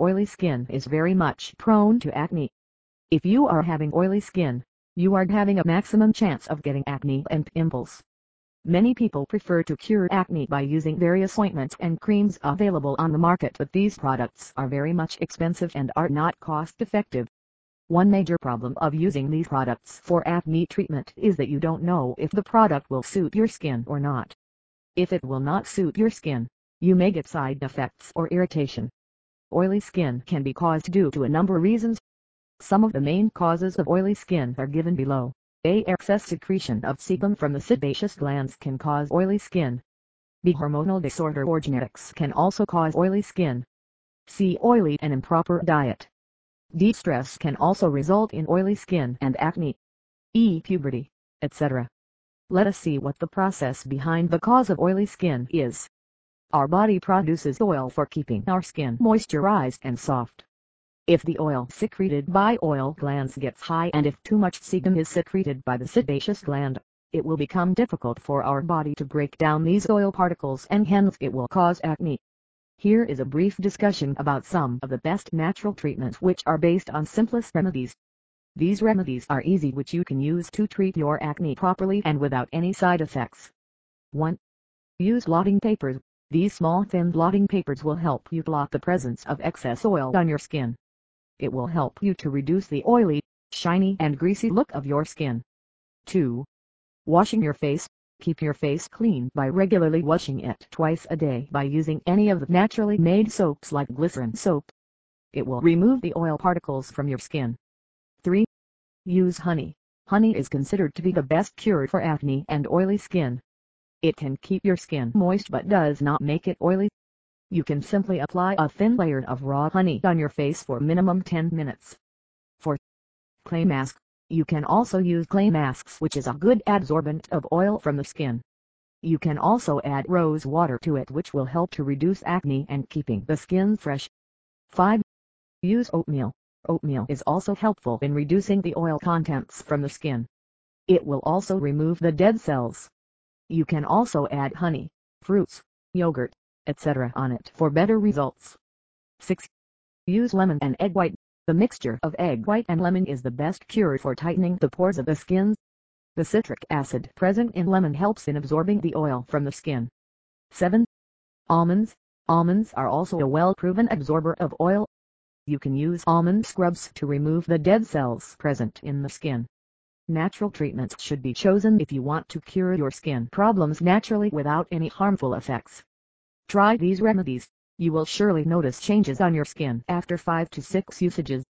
Oily skin is very much prone to acne. If you are having oily skin, you are having a maximum chance of getting acne and pimples. Many people prefer to cure acne by using various ointments and creams available on the market but these products are very much expensive and are not cost effective. One major problem of using these products for acne treatment is that you don't know if the product will suit your skin or not. If it will not suit your skin, you may get side effects or irritation. Oily skin can be caused due to a number of reasons. Some of the main causes of oily skin are given below. A. Excess secretion of sebum from the sebaceous glands can cause oily skin. B. Hormonal disorder or genetics can also cause oily skin. C. Oily and improper diet. D. Stress can also result in oily skin and acne. E. Puberty, etc. Let us see what the process behind the cause of oily skin is. Our body produces oil for keeping our skin moisturized and soft. If the oil secreted by oil glands gets high and if too much sebum is secreted by the sebaceous gland, it will become difficult for our body to break down these oil particles and hence it will cause acne. Here is a brief discussion about some of the best natural treatments which are based on simplest remedies. These remedies are easy which you can use to treat your acne properly and without any side effects. 1. Use blotting papers. These small thin blotting papers will help you blot the presence of excess oil on your skin. It will help you to reduce the oily, shiny and greasy look of your skin. 2. Washing your face. Keep your face clean by regularly washing it twice a day by using any of the naturally made soaps like glycerin soap. It will remove the oil particles from your skin. 3. Use honey. Honey is considered to be the best cure for acne and oily skin. It can keep your skin moist but does not make it oily. You can simply apply a thin layer of raw honey on your face for minimum 10 minutes. 4. Clay mask. You can also use clay masks which is a good adsorbent of oil from the skin. You can also add rose water to it which will help to reduce acne and keeping the skin fresh. 5. Use oatmeal. Oatmeal is also helpful in reducing the oil contents from the skin. It will also remove the dead cells. You can also add honey, fruits, yogurt, etc. on it for better results. 6. Use lemon and egg white. The mixture of egg white and lemon is the best cure for tightening the pores of the skin. The citric acid present in lemon helps in absorbing the oil from the skin. 7. Almonds. Almonds are also a well-proven absorber of oil. You can use almond scrubs to remove the dead cells present in the skin. Natural treatments should be chosen if you want to cure your skin problems naturally without any harmful effects. Try these remedies. You will surely notice changes on your skin after 5 to 6 usages.